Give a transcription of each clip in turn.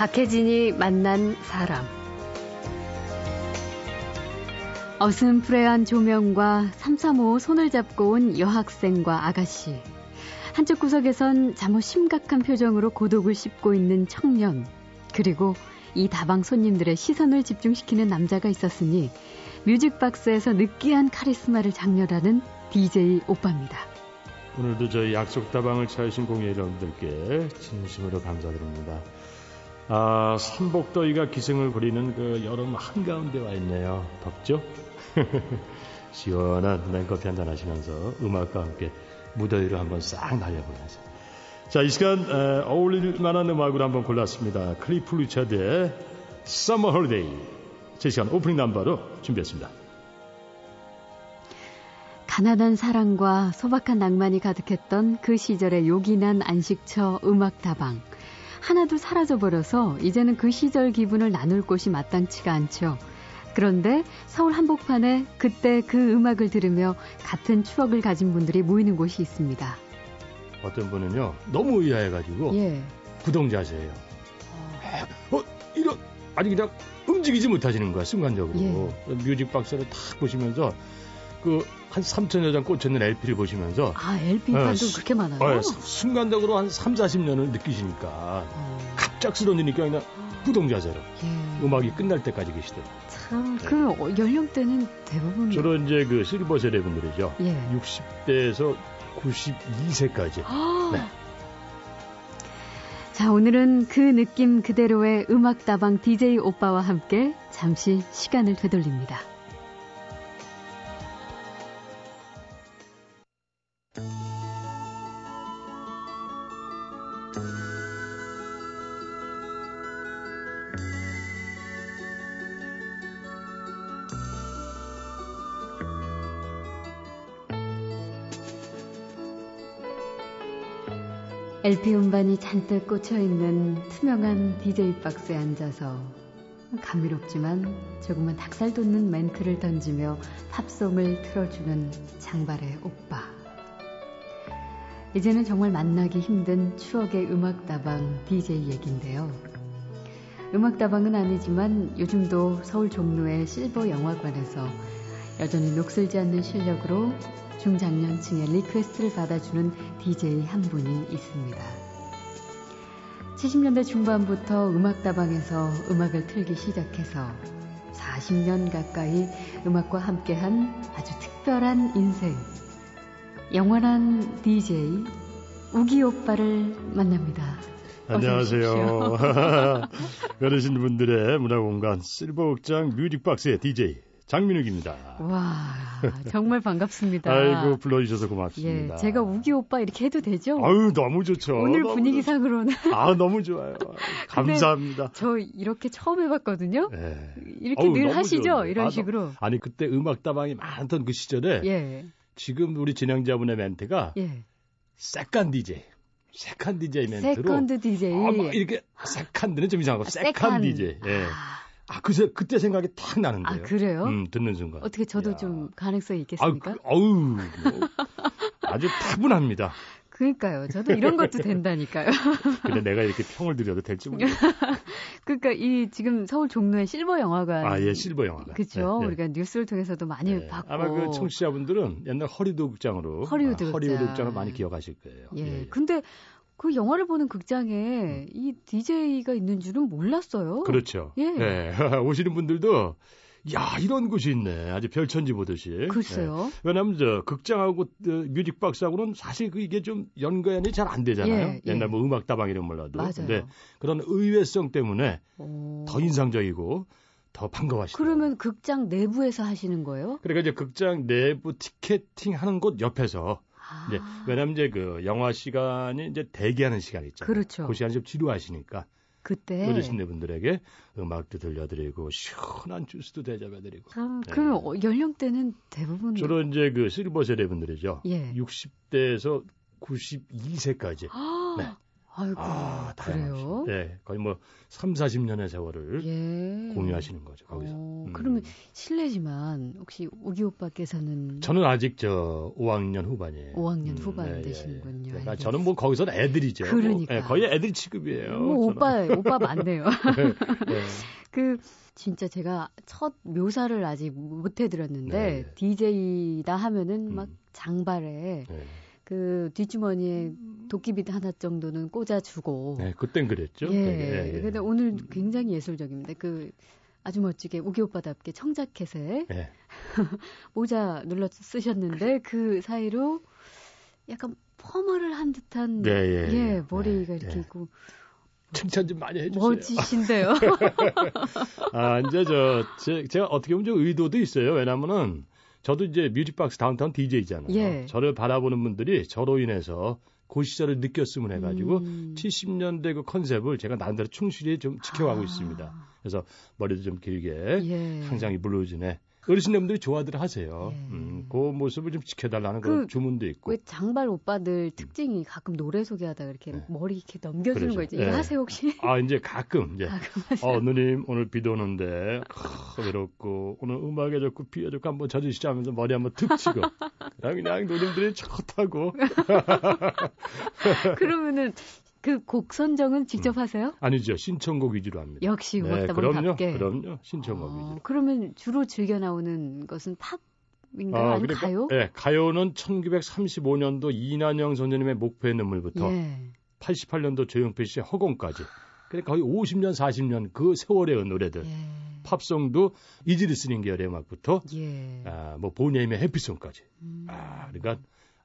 박혜진이 만난 사람. 어슴푸레한 조명과 삼삼오오 손을 잡고 온 여학생과 아가씨. 한쪽 구석에선 잠옷 심각한 표정으로 고독을 씹고 있는 청년. 그리고 이 다방 손님들의 시선을 집중시키는 남자가 있었으니 뮤직박스에서 느끼한 카리스마를 장렬하는 DJ 오빠입니다. 오늘도 저희 약속 다방을 찾으신 공예 여러분들께 진심으로 감사드립니다. 아, 삼복더위가 기승을 부리는 그 여름 한가운데 와 있네요. 덥죠? 시원한 냉커피 한잔 하시면서 음악과 함께 무더위를 한번 싹 날려보면서. 자, 이 시간 에, 어울릴 만한 음악으로 한번 골랐습니다. 클리프 리차드의 Summer Holiday. 제 시간 오프닝 남바로 준비했습니다. 가난한 사랑과 소박한 낭만이 가득했던 그 시절의 요긴한 안식처 음악 다방. 하나도 사라져버려서 이제는 그 시절 기분을 나눌 곳이 마땅치가 않죠. 그런데 서울 한복판에 그때 그 음악을 들으며 같은 추억을 가진 분들이 모이는 곳이 있습니다. 어떤 분은요, 너무 의아해가지고 예. 구동 자세요. 어, 이런, 아니 그냥 움직이지 못하시는 거야, 순간적으로. 예. 뮤직박스를 탁 보시면서 그 한 3천여 장 꽂혀있는 LP를 보시면서 아, LP판도 어, 수- 그렇게 많아요? 어, 수- 순간적으로 한 3, 40년을 느끼시니까 어, 갑작스러운 일이니까 그냥 구동자세로 예. 음악이 끝날 때까지 계시더라고요. 참, 그 어, 연령대는 대부분. 주로 이제 그 실버 세대 분들이죠. 예. 60대에서 92세까지. 아. 네. 자, 오늘은 그 느낌 그대로의 음악다방 DJ 오빠와 함께 잠시 시간을 되돌립니다. LP 음반이 잔뜩 꽂혀 있는 투명한 DJ 박스에 앉아서 감미롭지만 조금은 닭살 돋는 멘트를 던지며 팝송을 틀어주는 장발의 오빠. 이제는 정말 만나기 힘든 추억의 음악다방 DJ 얘긴데요. 음악다방은 아니지만 요즘도 서울 종로의 실버 영화관에서 여전히 녹슬지 않는 실력으로 중장년층의 request를 받아주는 DJ 한 분이 있습니다. 70년대 중반부터 음악다방에서 음악을 틀기 시작해서 40년 가까이 음악과 함께한 아주 특별한 인생. 영원한 DJ 욱이 오빠를 만납니다. 안녕하세요. 어르신 분들의 문화공간 실버극장 뮤직박스의 DJ 장민욱입니다. 와, 정말 반갑습니다. 아이고 불러주셔서 고맙습니다. 예, 제가 욱이 오빠 이렇게 해도 되죠? 아유 너무 좋죠. 오늘 너무 분위기상으로는 좋- 아 너무 좋아요. 감사합니다. 저 이렇게 처음 해봤거든요. 예. 이렇게 어우, 늘 하시죠? 좋은데. 이런 아, 식으로. 아니 그때 음악 다방이 많던 그 시절에 예, 지금 우리 진행자분의 멘트가 예. second DJ, second DJ 멘트로 세컨드 DJ. 아, 막 이렇게 세컨드는 좀 이상하고 second second. DJ. 예. 아, 아, 그새 그때 생각이 탁 나는데요. 아, 그래요? 음, 듣는 순간. 어떻게 저도 이야. 좀 가능성이 있겠습니까? 그, 어우, 뭐, 아주 다분합니다. 그러니까요. 저도 이런 것도 된다니까요. 근데 내가 이렇게 평을 드려도 될지 모르겠어요. 그러니까 이 지금 서울 종로의 실버 영화관. 아, 예, 실버 영화관. 그죠? 우리가 뉴스를 통해서도 많이 네. 봤고. 아마 그 청취자분들은 옛날 허리우드 극장으로 허리우드 아, 허리우드 극장. 극장을 많이 기억하실 거예요. 예. 예, 예. 근데 그 영화를 보는 극장에 이 DJ가 있는 줄은 몰랐어요. 그렇죠. 예. 예. 오시는 분들도 야 이런 곳이 있네. 아주 별천지 보듯이. 글쎄요. 예. 왜냐하면 저 극장하고 어, 뮤직박스하고는 사실 그 이게 좀 연관이 잘 안 되잖아요. 예, 예. 옛날 뭐 음악다방 이런 몰라도. 맞아요. 근데 그런 의외성 때문에 오. 더 인상적이고 더 반가워하시죠. 그러면 극장 내부에서 하시는 거예요? 그러니까 이제 극장 내부 티켓팅 하는 곳 옆에서 아. 이제 왜냐면 이제 그 영화 시간이 이제 대기하는 시간 있잖아요. 그렇죠. 그 시간이 좀 지루하시니까 그때 어르신네 분들에게 음악도 들려드리고 시원한 주스도 대접해드리고. 참 네. 그러면 어, 연령대는 대부분 주로 이제 그 실버 세대 분들이죠. 예. 60대에서 92세까지. 아, 네. 아이고, 아, 그래요? 네, 거의 뭐 3, 40년의 세월을 예. 공유하시는 거죠, 거기서. 어, 음. 그러면 실례지만 혹시 우기 오빠께서는 저는 아직 저 5학년 후반이에요. 5학년 음, 후반 네, 예, 되시는군요. 예. 그러니까. 저는 뭐 거기서 는 애들이죠. 뭐, 그러니까. 예, 거의 애들 취급이에요. 뭐. 오빠 오빠 맞네요. 네. 그 진짜 제가 첫 묘사를 아직 못 해드렸는데 네. DJ다 하면은 막 음. 장발에 네. 그 뒷주머니에 도끼빗 하나 정도는 꽂아주고 네, 그땐 그랬죠. 예. 되게, 예. 근데 오늘 굉장히 예술적입니다. 그 아주 멋지게 우기 오빠답게 청자켓에 예. 모자 눌러 쓰셨는데 그 사이로 약간 퍼머를 한 듯한 네, 예, 예, 예. 머리가 네, 이렇게 예. 있고 칭찬 좀 많이 해주세요. 멋지신데요. 아, 이제 저, 제, 제가 어떻게 보면 좀 의도도 있어요. 왜냐면은 저도 이제 뮤직박스 다운타운 DJ잖아요. 예. 저를 바라보는 분들이 저로 인해서 그 시절을 느꼈으면 해가지고 음. 70년대 그 컨셉을 제가 나름대로 충실히 좀 지켜가고 아. 있습니다. 그래서 머리도 좀 길게 예. 항상 이 블루진에 어르신분들이 좋아들 하세요. 예. 음, 그 모습을 좀 지켜달라는 그 그런 주문도 있고. 왜 장발 오빠들 특징이 가끔 노래 소개하다가 이렇게 네. 머리 이렇게 넘겨주는 그러죠. 거 있죠. 네. 이거 하세요 혹시? 아, 이제 가끔 이제 가끔. 어, 누님, 오늘 비도 오는데, 크, 외롭고, 오늘 음악에 좋고, 비에 좋고, 한번 젖으시죠 하면서 머리 한번 툭 치고. 그냥, 그냥 누님들이 좋다고. 그러면은 그 곡 선정은 직접 하세요? 아니죠. 신청곡 위주로 합니다. 역시 음. 네, 음악다방답게. 그럼요. 그럼요. 신청곡 어, 위주로. 그러면 주로 즐겨 나오는 것은 팝 인가요? 아니면 그러니까, 가요? 예, 가요는 1935년도 이난영 선생님의 목포의 눈물부터 예. 88년도 조용필 씨의 허공까지. 그러니까 거의 50년, 40년 그 세월의 노래들. 예. 팝송도 easy listening 계열의 음악부터 예. 아, 뭐 보니엠의 Happy Song까지. 음. 아, 그러니까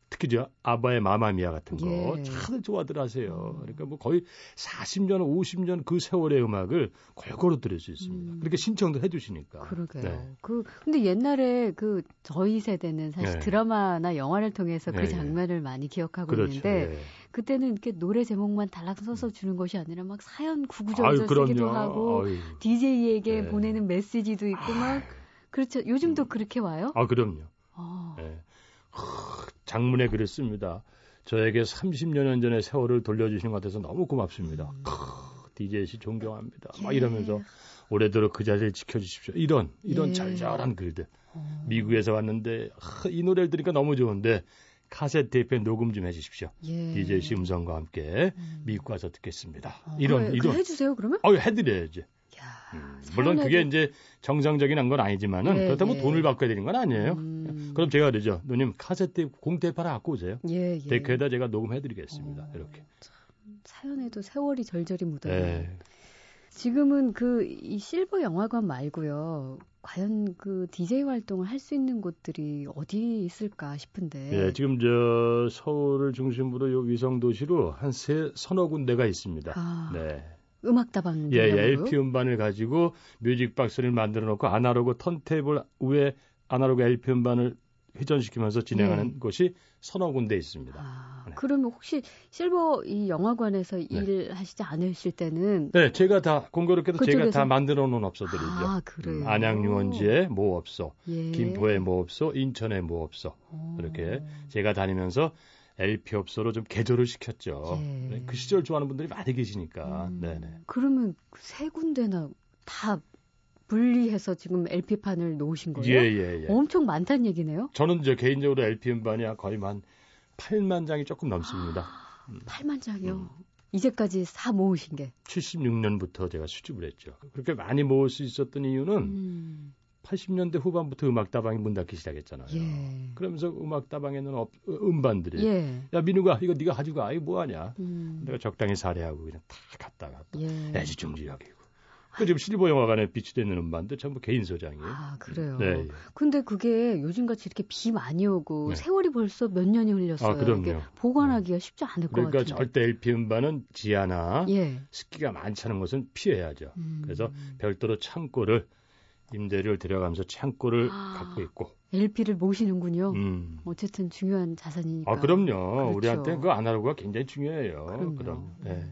특히 저 아바의 마마미아 같은 거 예. 다들 좋아들 하세요. 그러니까 뭐 거의 40년, 50년 그 세월의 음악을 골고루 들을 수 있습니다. 음. 그렇게 신청도 해주시니까. 그러게요. 네. 그 근데 옛날에 그 저희 세대는 사실 네. 드라마나 영화를 통해서 네, 그 네. 장면을 많이 기억하고 그렇죠. 있는데 예. 그때는 이렇게 노래 제목만 달랑 써서 주는 것이 아니라 막 사연 아유, 구구절절 쓰기도 그럼요. 하고 아유. DJ에게 네. 보내는 메시지도 있고 막 그렇죠. 요즘도 그렇게 와요? 아, 그럼요. 어. 예. 하, 장문에 씁니다. 저에게 30년 전의 세월을 돌려주시는 것 같아서 너무 고맙습니다. DJ 씨 존경합니다. 막 예. 이러면서 올해도록 그 자리를 지켜주십시오. 이런 이런 예. 잘잘한 글들. 어. 미국에서 왔는데 하, 이 노래를 들으니까 너무 좋은데 카세트 테이프에 녹음 좀 해주십시오. 예. DJ 씨 음성과 함께 음. 미국 가서 듣겠습니다. 어, 이런 그래, 이런. 그래 해주세요 그러면? 어 해드려야지. 야, 음, 물론 그게 이제 정상적인 한건 아니지만은 예, 그렇다고 예. 돈을 바꿔야 되는 건 아니에요. 음. 그럼 제가 그러죠. 누님 카세트 하나 갖고 오세요. 예, 예. 데크에다 제가 녹음해드리겠습니다. 어, 이렇게. 사연에도 세월이 절절히 묻어요. 네. 지금은 그 이 실버 영화관 말고요. 과연 그 DJ 활동을 할 수 있는 곳들이 어디 있을까 싶은데. 예, 지금 저 서울을 중심으로 요 위성 도시로 한 세 서너 군데가 있습니다. 아, 네. 음악다방. 예, 예? LP 음반을 가지고 뮤직 박스를 만들어 놓고 아날로그 턴테이블 위에 아날로그 LP 음반을 회전시키면서 진행하는 곳이 서너 군데 있습니다. 아, 네. 그러면 혹시 실버 이 영화관에서 일하시지 않으실 때는 네, 제가 다 공교롭게도 제가 그쪽에서? 다 만들어 놓은 업소들이죠. 아, 그래요. 음, 안양유원지의 모 업소, 예. 김포의 모 업소, 인천의 모 업소. 어. 이렇게 제가 다니면서 LP 업소로 좀 개조를 시켰죠. 예. 네, 그 시절 좋아하는 분들이 많이 계시니까. 음, 네네. 그러면 세 군데나 다 분리해서 지금 LP판을 놓으신 거예요? 예, 예, 예. 엄청 많다는 얘기네요. 저는 저 개인적으로 LP 음반이 거의 한 8만 장이 조금 넘습니다. 8만 장이요. 음. 이제까지 다 모으신 게. 76년부터 제가 수집을 했죠. 그렇게 많이 모을 수 있었던 이유는 음, 80년대 후반부터 음악다방이 문 닫기 시작했잖아요. 예. 그러면서 음악다방에는 업- 음반들이 예. 야 민욱아 이거 네가 가지고 가 이거 뭐하냐 음, 내가 적당히 사례하고 그냥 다 갖다가 또 예. 애지중지하기고 그 지금 실버 영화관에 비치되는 음반도 전부 개인 소장이에요. 아, 그래요. 네. 예. 근데 그게 요즘같이 이렇게 비 많이 오고 네. 세월이 벌써 몇 년이 흘렸어요. 아, 그럼요. 보관하기가 쉽지 않을 것 그러니까 같은데. 절대 LP 음반은 지하나 예. 습기가 많지 않은 곳은 피해야죠. 음. 그래서 별도로 창고를 임대료를 들여가면서 창고를 아. 갖고 있고. LP를 모시는군요. 음. 어쨌든 중요한 자산이니까. 아 그럼요. 그렇죠. 우리한테 그 아날로그가 굉장히 중요해요. 그럼요. 그럼. 네.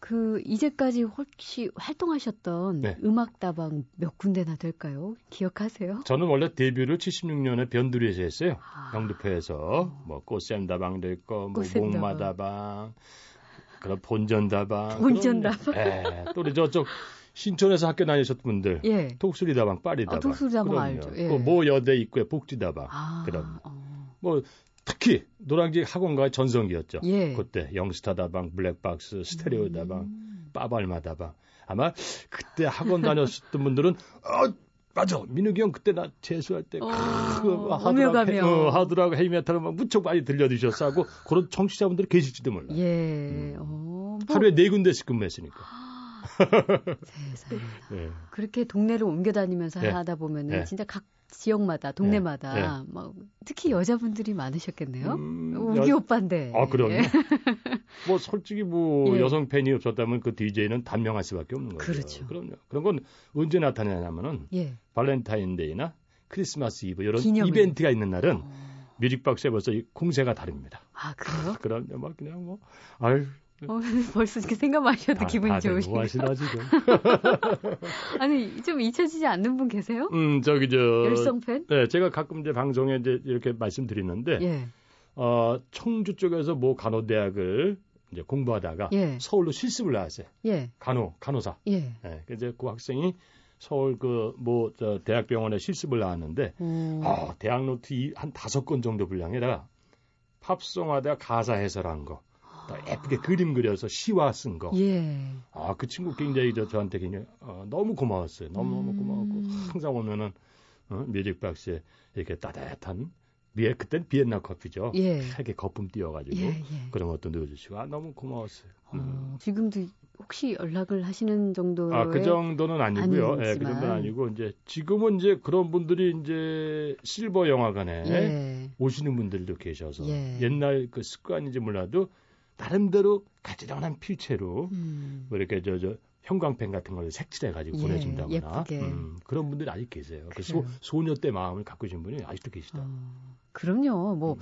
그 이제까지 혹시 활동하셨던 네. 음악다방 몇 군데나 될까요? 기억하세요? 저는 원래 데뷔를 76년에 변두리에서 했어요. 아. 영등포에서 뭐 꽃샘다방도 있고 뭐 꽃샘다방. 목마다방 그런 본전다방. 본전다방. 예. 또 우리 저쪽 신촌에서 학교 다니셨던 분들. 예. 독수리다방, 파리다방. 아, 독수리다방 알죠. 예. 뭐 여대 입구에 복지다방. 아, 그럼 어. 뭐 특히 노량진 학원가의 전성기였죠. 예. 그때 영스타 다방, 블랙박스, 스테레오 다방, 음. 빠발마 다방. 아마 그때 학원 다녔었던 분들은 어 맞아 민욱이 형 그때 나 재수할 때 어, 그 하드락, 헤-. 어, 하드락 헤이메탈을 막 무척 많이 들려주셨어 하고 그런 청취자분들이 계실지도 몰라. 요 예. 어, 뭐, 하루에 네 군데씩 근무했으니까. 세상에. 예. 그렇게 동네를 옮겨 다니면서 예. 하다 보면은 예. 진짜 각 지역마다 동네마다 예. 막 특히 여자분들이 많으셨겠네요. 음, 욱이 여- 오빠인데. 아, 그럼요. 예. 뭐 솔직히 뭐 예. 여성 팬이 없었다면 그 DJ는 단명할 수밖에 없는 거죠. 그렇죠. 그럼요. 그런 건 언제 나타나냐면은 예. 발렌타인데이나 크리스마스 이브 이런 기념일. 이벤트가 있는 날은 어. 뮤직박스에 벌써 이 공세가 다릅니다. 아 그래요? 그럼요. 막 그냥 뭐 아유 어, 벌써 이렇게 생각만 하셔도 다- 기분이 좋으시네요. 뭐 하시나 지금. 아니 좀 잊혀지지 않는 분 계세요? 음 저기 저 열성 팬? 네, 제가 가끔 이제 방송에 이제 이렇게 말씀드리는데 예. 어 청주 쪽에서 뭐 간호대학을 이제 공부하다가 예. 서울로 실습을 나왔어요. 예. 간호 간호사. 예. 예, 그 이제 그 학생이 서울 그 뭐 저 대학병원에 실습을 나왔는데 어. 아, 대학 노트 이- 한 다섯 권 정도 분량에다가 팝송에다 가사 해설한 거, 또 예쁘게 그림 그려서 시와 쓴 거. 예. 아, 그 친구 굉장히 저, 저한테 굉장히 어, 너무 고마웠어요. 너무너무 음. 고마웠고 항상 오면은 어, 뮤직박스에 이렇게 따뜻한 비에 그땐 비엔나 커피죠. 예. 세게 거품 띄워가지고 예, 예. 그런 것도 넣어주시고 아 너무 고마웠어요. 음. 어, 지금도 혹시 연락을 하시는 정도의 아, 그 정도는 아니고요. 예, 그 아니지만. 정도는 아니고 이제 지금은 이제 그런 분들이 이제 실버 영화관에 예. 오시는 분들도 계셔서 예. 옛날 그 습관인지 몰라도 나름대로 가지런한 필체로 음. 뭐 이렇게 저 저 형광펜 같은 걸 색칠해 가지고 예, 보내준다거나. 음, 그런 분들이 아직 계세요. 그 소, 그래요. 소녀 때 마음을 갖고 계신 분이 아직도 계시다. 어, 그럼요. 뭐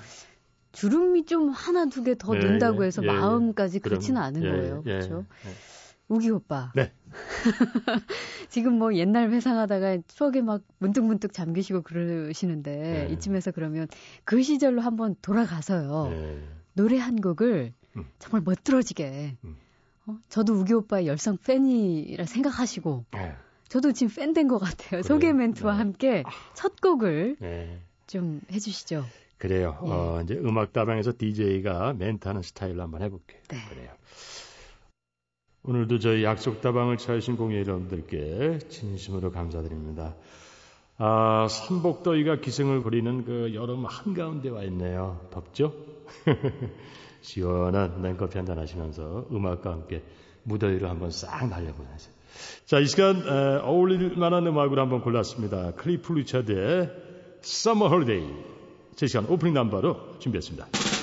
주름이 좀 하나 두 개더 음. 예, 는다고 예, 해서 예, 마음까지 그럼, 그렇지는 않은 예, 거예요. 예, 그렇죠? 예. 우기 오빠. 네. 지금 뭐 옛날 회상하다가 추억에 막 문득문득 잠기시고 그러시는데 네. 이쯤에서 그러면 그 시절로 한번 돌아가서요. 예. 노래 한 곡을 음. 정말 멋들어지게 음. 어? 저도 우기 오빠의 열성 팬이라 생각하시고 예. 저도 지금 팬 된 것 같아요. 소개 멘트와 네. 함께 첫 곡을 예. 좀 해주시죠. 그래요. 예. 어, 이제 음악다방에서 DJ가 멘트하는 스타일로 한번 해볼게요. 네. 그래요. 오늘도 저희 약속다방을 찾으신 공예 여러분들께 진심으로 감사드립니다. 아, 삼복더위가 기승을 부리는 그 여름 한가운데 와 있네요. 덥죠? 시원한 냉커피 한잔 하시면서 음악과 함께 무더위를 한번 싹 날려보내세요. 자, 이 시간 에, 어울릴 만한 음악으로 한번 골랐습니다. 클리프 리차드의 Summer Holiday. 제 시간 오프닝 남바로 준비했습니다.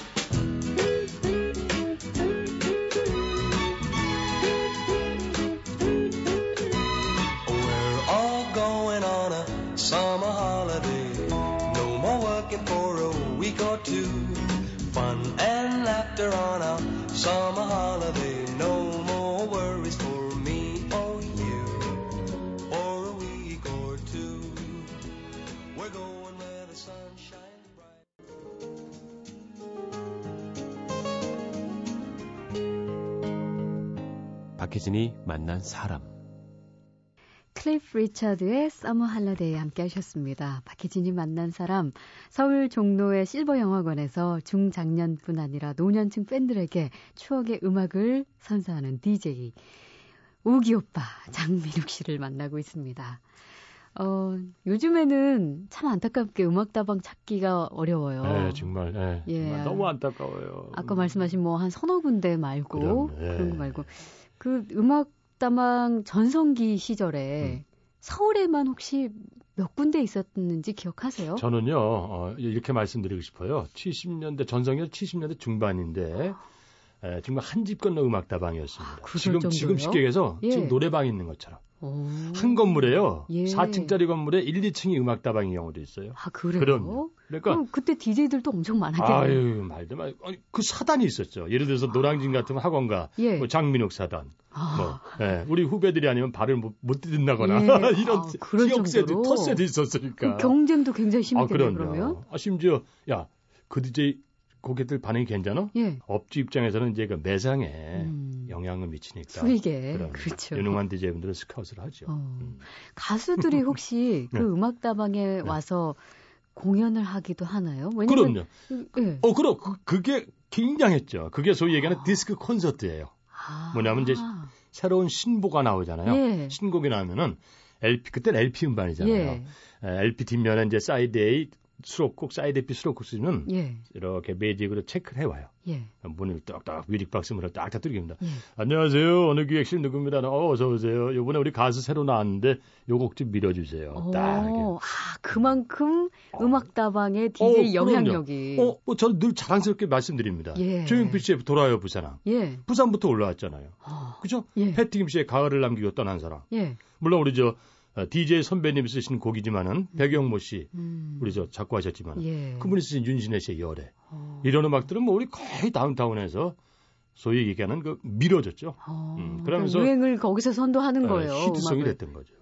On a summer holiday. No more worries for me or you. For a week or two. We're going where the sun shines bright. 박혜진이 만난 사람. 클리프 리차드의 서머 할러데이 함께 하셨습니다. 박혜진이 만난 사람 서울 종로의 실버 영화관에서 중장년뿐 아니라 노년층 팬들에게 추억의 음악을 선사하는 DJ 우기 오빠 장민욱 씨를 만나고 있습니다. 어, 요즘에는 참 안타깝게 음악다방 찾기가 어려워요. 네, 정말, 네, 예. 정말 너무 안타까워요. 아까 말씀하신 뭐 한 서너 군데 말고 그럼, 예. 그런 거 말고 그 음악 다방 전성기 시절에 음. 서울에만 혹시 몇 군데 있었는지 기억하세요? 저는요, 어, 이렇게 말씀드리고 싶어요. 70년대, 전성기 70년대 중반인데, 에, 정말 한 집 건너 음악다방이었습니다. 그럴 지금, 정도예요? 지금 쉽게해서 예. 지금 노래방 있는 것처럼. 오. 한 건물에요. 예. 4층짜리 건물에 1, 2층이 음악다방인 경우도 있어요. 아 그래요? 그럼요. 그러니까, 그럼 그때 DJ들도 엄청 많았겠네요. 아유, 말도 마. 아니, 그 사단이 있었죠. 예를 들어서 노량진 같으면 학원가, 예. 뭐 장민욱 사단, 아. 뭐, 예, 우리 후배들이 아니면 발을 못, 못 디딘다거나 예. 이런 아, 기억세도? 터세도 있었으니까. 그 경쟁도 굉장히 아, 심했겠네요. 그럼요. 그러면 아, 심지어 야, 그 DJ 고객들 반응이 괜찮아? 예. 업주 입장에서는 이제 그 매상에 음. 영향을 미치니까. 수익에 그렇죠. 유능한 DJ분들은 스카웃을 하죠. 어. 음. 가수들이 혹시 그 네. 음악다방에 와서 공연을 하기도 하나요? 왜냐면 그럼요. 예. 어, 그럼 그, 그게 굉장했죠. 그게 소위 얘기하는 디스크 콘서트예요. 아. 뭐냐면 이제 새로운 신보가 나오잖아요. 예. 신곡이 나오면은 LP 그때는 LP 음반이잖아요. 예. 에, LP 뒷면에 이제 side A 수록곡, side B 수록곡 쓰는 예. 이렇게 매직으로 체크를 해와요. 예. 문을 딱딱 뮤직박스 문을 딱딱 뚜드립니다. 예. 안녕하세요. 어느 기획실 누구입니다. 어, 어서 오세요. 요번에 우리 가수 새로 나왔는데 요 곡 좀 밀어주세요. 딱 이렇게. 어, 아, 그만큼 음악다방의 DJ 어, 영향력이. 어, 뭐 저는 늘 자랑스럽게 말씀드립니다. 예. 조용필 씨의 돌아와요 부산항. 예. 부산부터 올라왔잖아요. 어, 그죠? 예. 패티김 씨의 가을을 남기고 떠난 사람. 예. 물론 우리 저 DJ 선배님 쓰신 곡이지만은 백영모 씨 음. 우리 저 작곡하셨지만 예. 그분이 쓰신 윤신혜 씨의 열애 어. 이런 음악들은 뭐 우리 거의 다운타운에서 소위 얘기하는 그 밀어줬죠. 어, 음, 그러면서 그러면서- 유행을 거기서 선도하는 어, 거예요. 히트송이 음악을. 됐던 거죠.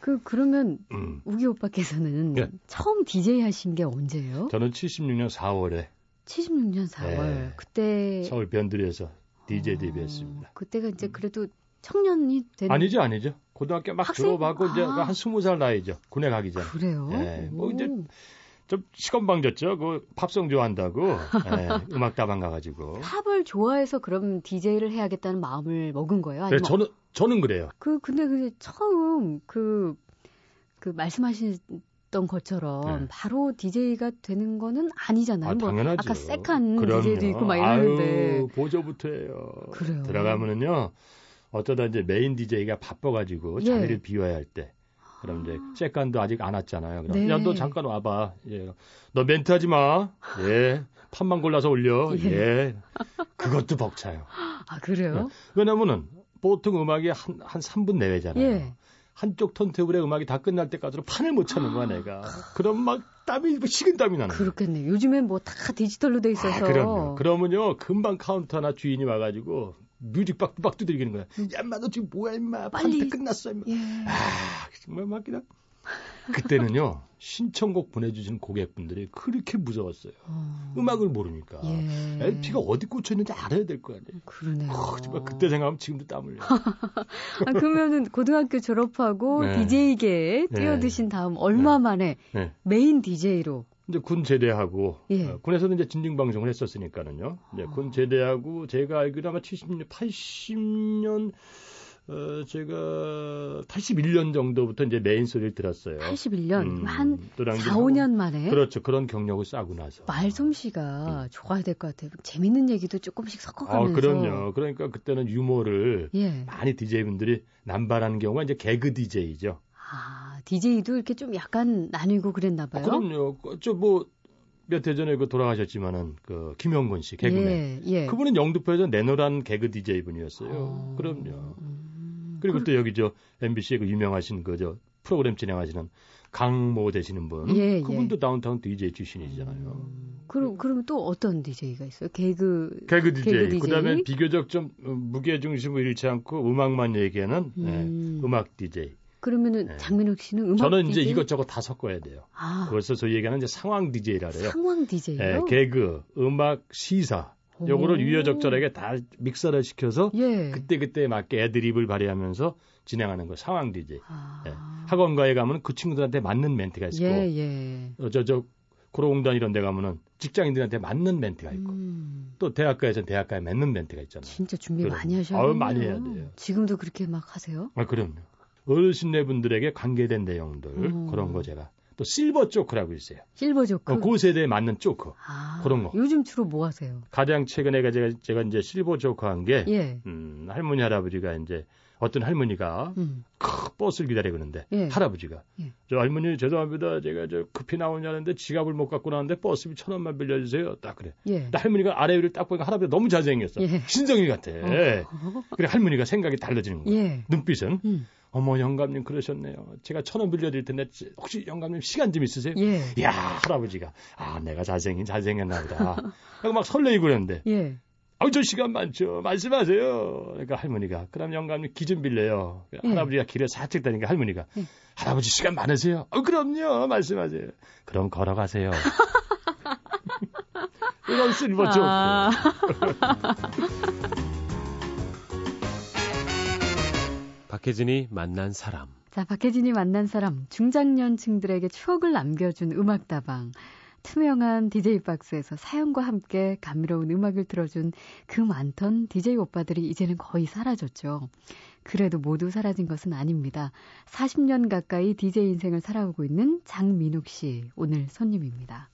그 그러면 음. 우기 오빠께서는 예. 처음 DJ 하신 게 언제예요? 저는 76년 4월에 76년 4월. 네. 그때 서울 변두리에서 DJ 어, 데뷔했습니다. 그때가 이제 그래도 청년이 된 아니죠, 아니죠. 고등학교 막 학생? 졸업하고 이제 아. 한 스무 살 나이죠. 군에 가기 전. 그래요? 예, 뭐 오. 이제 좀 시건방졌죠. 그 팝송 좋아한다고 예, 음악 다방 가가지고. 팝을 좋아해서 그럼 DJ를 해야겠다는 마음을 먹은 거예요? 네, 아니면 저는 저는 그래요. 그 근데 그 처음 그그 말씀하셨던 것처럼 네. 바로 DJ가 되는 거는 아니잖아요. 아, 뭐 당연하죠. 아까 색한 그럼요. DJ도 있고 막 이러는데 아유, 보조부터 해요. 그래요. 들어가면은요. 어쩌다 이제 메인 DJ가 바빠가지고 예. 자리를 비워야 할 때. 그럼 이제 second도 아직 안 왔잖아요. 그럼 네. 야 너 잠깐 와봐. 예. 너 멘트 하지 마. 예. 판만 골라서 올려. 예. 예. 그것도 벅차요. 아 그래요? 왜냐면은 보통 음악이 한, 한 3분 내외잖아요. 예. 한쪽 턴테이블의 음악이 다 끝날 때까지로 판을 못 찾는 거야, 내가. 그럼 막 땀이, 식은 땀이 나는 거야. 그렇겠네. 요즘엔 뭐 다 디지털로 돼 있어서. 아, 그럼요. 그러면요, 금방 카운터나 주인이 와가지고 뮤직박스 빡 두드리는 거야. 야, 인마, 너 지금 뭐야, 인마. 음. 빨리. 끝났어, 인마. 예. 아, 정말 막기다. 그때는요, 신청곡 보내주신 고객분들이 그렇게 무서웠어요. 어. 음악을 모르니까. 예. LP가 어디 꽂혀있는지 알아야 될 거 아니에요. 그러네요. 어, 정말 그때 생각하면 지금도 땀 흘려. 아, 그러면은 고등학교 졸업하고 네. DJ계에 네. 뛰어드신 다음 얼마 만에 네. 메인 DJ로 이제 군 제대하고 예. 어, 군에서는 이제 진중 방송을 했었으니까는요. 이제 군 제대하고 제가 알기로 아마 70년, 80년 어 제가 81년 정도부터 이제 메인 소리를 들었어요. 81년 음, 한또 당시 4, 5년 만에 그렇죠. 그런 경력을 쌓고 나서. 말솜씨가 좋아야 될 것 같아요. 재밌는 얘기도 조금씩 아, 섞어가면서. 그럼요. 그러니까 그때는 유머를 예. 많이 DJ분들이 남발하는 경우가 이제 개그 DJ죠. 아, DJ도 이렇게 좀 약간 나뉘고 그랬나 봐요. 그럼요. 저뭐 몇 해 전에 그 돌아가셨지만은 그 김영곤 씨 개그맨. 예, 예. 그분은 영등포에서 내노란 개그 DJ 분이었어요. 어, 그럼요. 음, 그리고 그- 또 여기 저 MBC의 그 유명하신 그 저 프로그램 진행하시는 강모 되시는 분. 예, 예. 그분도 다운타운 DJ 출신이잖아요. 음, 그럼 그럼 또 어떤 DJ가 있어요? 개그 개그 DJ. 개그 DJ. 그다음에 비교적 좀 어, 무게 중심을 잃지 않고 음악만 얘기하는 음. 예, 음악 DJ. 그러면은 네. 장민욱 씨는 음악 저는 이제 DJ? 이것저것 다 섞어야 돼요. 아, 그래서 소위 얘기하는 이제 상황 DJ라 그래요. 상황 DJ요? 예, 개그, 음악, 시사. 요거를 유여적절하게 다 믹서를 시켜서 예. 그때 그때 맞게 애드립을 발휘하면서 진행하는 거 상황 DJ. 아. 예. 학원가에 가면 그 친구들한테 맞는 멘트가 있고 예, 예. 어, 저, 저, 고로공단 이런 데 가면은 직장인들한테 맞는 멘트가 있고 음, 또 대학가에서는 대학가에 맞는 멘트가 있잖아요. 진짜 준비 그럼요. 많이 하셔야 아유, 많이 해야 돼요. 지금도 그렇게 막 하세요? 아, 그럼요. 어르신네 분들에게 관계된 내용들 음. 그런 거 제가 또 실버 조크라고 있어요. 실버 조크. 그, 그 세대에 맞는 조크. 아, 그런 거. 요즘 주로 뭐 하세요? 가장 최근에 제가, 제가 이제 실버 조크 한 게 예. 음, 할머니 할아버지가 이제 어떤 할머니가 음. 크, 버스를 기다리고 있는데 예. 할아버지가 예. 저 할머니 죄송합니다 제가 저 급히 나오냐는데 지갑을 못 갖고 나왔는데 버스비 천 원만 빌려주세요 딱 그래 예. 할머니가 아래 위를 딱 보니까 할아버지가 너무 잘생겼어 예. 신성이 같아 어. 그래 할머니가 생각이 달라지는 거야 예. 눈빛은 음. 어머 영감님 그러셨네요 제가 천 원 빌려드릴 텐데 혹시 영감님 시간 좀 있으세요? 예. 야 할아버지가 아 내가 잘생긴 잘생겼나 보다 그래서 막 설레이고 그랬는데 예. 아우 저 시간 많죠. 말씀하세요. 그러니까 할머니가 그럼 영감님 기 좀 빌려요. 예. 할아버지가 길에 사측 다니니까 할머니가 예. 할아버지 시간 많으세요? 어 그럼요. 말씀하세요. 그럼 걸어가세요. 이런 실버 조크. 박혜진이 만난 사람. 자, 박혜진이 만난 사람, 중장년층들에게 추억을 남겨준 음악다방. 투명한 DJ 박스에서 사연과 함께 감미로운 음악을 들어준 그 많던 DJ 오빠들이 이제는 거의 사라졌죠. 그래도 모두 사라진 것은 아닙니다. 40년 가까이 DJ 인생을 살아오고 있는 장민욱 씨, 오늘 손님입니다.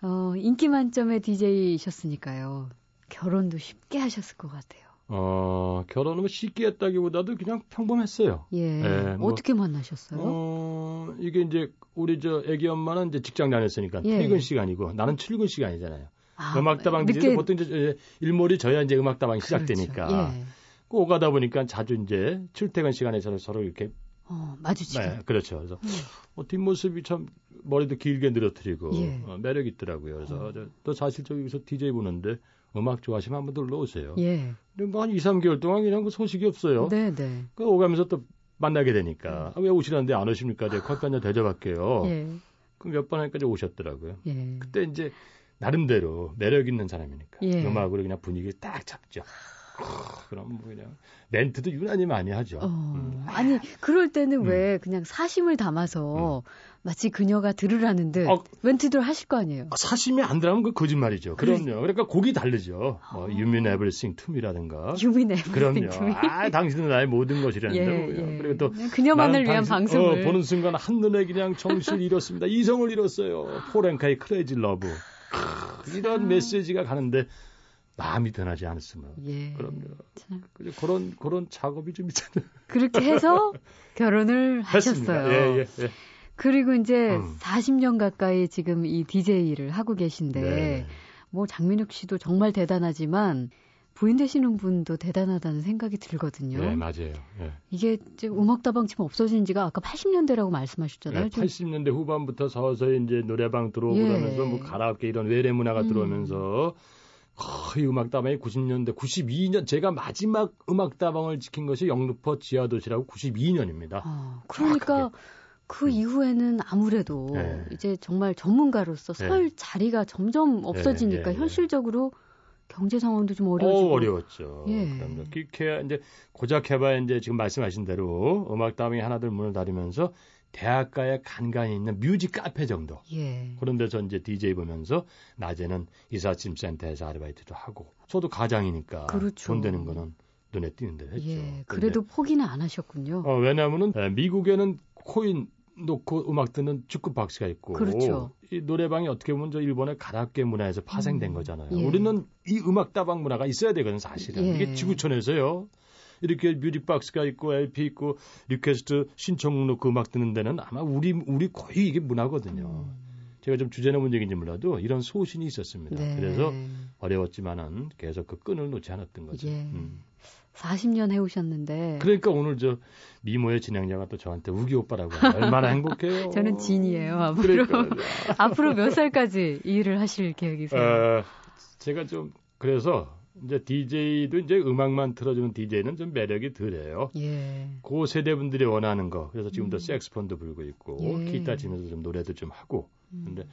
어, 인기 만점의 DJ이셨으니까요. 결혼도 쉽게 하셨을 것 같아요. 어, 결혼은 뭐 쉽게 했다기보다도 그냥 평범했어요. 예. 예 뭐, 어떻게 만나셨어요? 어, 이게 이제 우리 저 애기 엄마는 이제 직장 다녔으니까 예. 퇴근 시간이고 나는 출근 시간이잖아요. 아, 음악다방 늦게... 보통 이제 일몰이 져야 이제 음악다방이 그렇죠. 시작되니까. 예. 그 오가다 보니까 자주 이제 출퇴근 시간에 서로 서로 이렇게 어, 마주치고. 네, 그렇죠. 그래서 음. 어, 뒷모습이 참 머리도 길게 늘어뜨리고 예. 어, 매력 있더라고요. 그래서 어. 또 사실 저기서 DJ 보는데 음악 좋아하시면 한번 놀러 오세요. 예. 근데 뭐 한 2, 3개월 동안 그냥 그 소식이 없어요. 네, 네. 그 오가면서 또 만나게 되니까 아, 왜 오시라는데 안 오십니까? 제가 커피 한잔 대접할게요. 예. 그럼 몇 번 하니까 오셨더라고요. 예. 그때 이제 나름대로 매력 있는 사람이니까 예. 음악으로 그냥 분위기를 딱 잡죠. 그럼 뭐 그냥 멘트도 유난히 많이 하죠. 어, 음. 아니 그럴 때는 음. 왜 그냥 사심을 담아서 음. 마치 그녀가 들으라는 듯 어, 멘트들 하실 거 아니에요. 아, 사심이 안 들어가면 그 거짓말이죠. 그럼요. 그러니까 곡이 다르죠. 뭐, 어. You mean everything to me라든가. You mean everything 그럼요. to me. 아, 당신은 나의 모든 것이라는 예, 예. 그리고 또 그녀만을 위한 당신, 방송을 어, 보는 순간 한눈에 그냥 정신을 잃었습니다. 이성을 잃었어요. 폴 앵카의 Crazy Love. 이런 메시지가 가는데 마음이 변하지 않았으면. 예. 그럼요. 참. 그런 그런 작업이 좀 있잖아요. 그렇게 해서 결혼을 하셨어요. 예, 예, 예. 그리고 이제 음. 40년 가까이 지금 이 DJ를 하고 계신데 네. 뭐 장민욱 씨도 정말 대단하지만 부인 되시는 분도 대단하다는 생각이 들거든요. 네, 맞아요. 네. 이게 지금 음악다방 지금 없어진 지가 아까 80년대라고 말씀하셨잖아요. 네, 80년대 후반부터 서서히 이제 노래방 들어오고 예. 그러면서 뭐 가라오케 이런 외래 문화가 음. 들어오면서 거의 음악다방이 90년대, 92년, 제가 마지막 음악다방을 지킨 것이 영등포 지하도시라고 92년입니다. 아, 그러니까 정확하게. 그 음. 이후에는 아무래도 네. 이제 정말 전문가로서 네. 설 자리가 점점 없어지니까 네, 네, 현실적으로 경제 상황도 좀 어려워지고. 어, 어려웠죠. 예. 그럼요. 그렇게 이제 고작 해봐야 이제 지금 말씀하신 대로 음악다방이 하나둘 문을 닫으면서 대학가에 간간히 있는 뮤직 카페 정도. 예. 그런데 저 이제 DJ 보면서 낮에는 이삿짐 센터에서 아르바이트도 하고 저도 가장이니까 그렇죠. 돈 되는 거는 눈에 띄는 대로 했죠. 예. 그래도 포기는 안 하셨군요. 어, 왜냐하면은 미국에는 코인 놓고 음악 듣는 주크박스가 있고 그렇죠. 이 노래방이 어떻게 보면 저 일본의 가라오케 문화에서 파생된 음. 거잖아요. 예. 우리는 이 음악 다방 문화가 있어야 되거든 사실은. 예. 이게 지구촌에서요. 이렇게 뮤직박스가 있고 LP 있고 request 신청 놓고 음악 듣는 데는 아마 우리 우리 거의 이게 문화거든요. 음. 제가 좀 주제 넘은 얘기인지 몰라도 이런 소신이 있었습니다. 네. 그래서 어려웠지만은 계속 그 끈을 놓지 않았던 거죠. 예. 음. 40년 해오셨는데. 그러니까 오늘 저 미모의 진행자가 또 저한테 욱이 오빠라고 얼마나 행복해요. 저는 진이에요. 앞으로 앞으로 몇 살까지 이 일을 하실 계획이세요? 어, 제가 좀 그래서 이제 DJ도 이제 음악만 틀어주는 DJ는 좀 매력이 덜해요. 예. 그 세대 분들이 원하는 거. 그래서 지금도 음. 색스폰도 불고 있고 예. 기타 치면서 좀 노래도 좀 하고. 음. 근데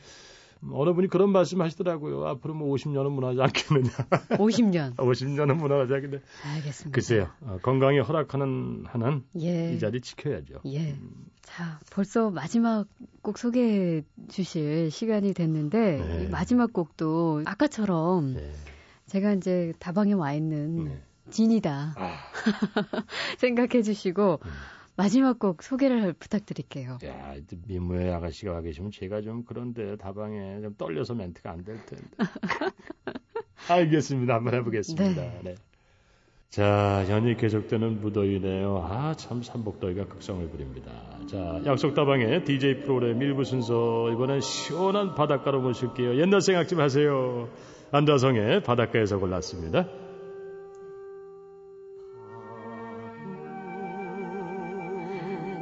어느 분이 그런 말씀 하시더라고요. 앞으로 뭐 50년은 무너하지 않겠느냐. 50년. 50년은 무너하지 않겠느냐. 알겠습니다. 글쎄요. 어, 건강이 허락하는 한은 예. 이 자리 지켜야죠. 예. 음. 자, 벌써 마지막 곡 소개해 주실 시간이 됐는데 네. 마지막 곡도 아까처럼 네. 제가 이제 다방에 와 있는 네. 진이다 아. 생각해 주시고 음. 마지막 곡 소개를 부탁드릴게요. 야, 미모의 아가씨가 와 계시면 제가 좀 그런데 다방에 좀 떨려서 멘트가 안 될 텐데. 알겠습니다. 한번 해보겠습니다. 네. 네. 자, 연이 계속되는 무더위네요. 아, 참 삼복더위가 극성을 부립니다. 자, 약속다방의 DJ 프로그램 일부 순서 이번엔 시원한 바닷가로 모실게요. 옛날 생각 좀 하세요. 안다성의 바닷가에서 골랐습니다.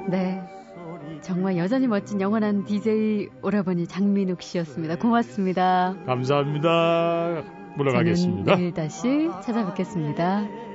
네. 정말 여전히 멋진 영원한 DJ 오라버니 장민욱 씨였습니다. 고맙습니다. 감사합니다. 물러가겠습니다. 내일 다시 찾아뵙겠습니다.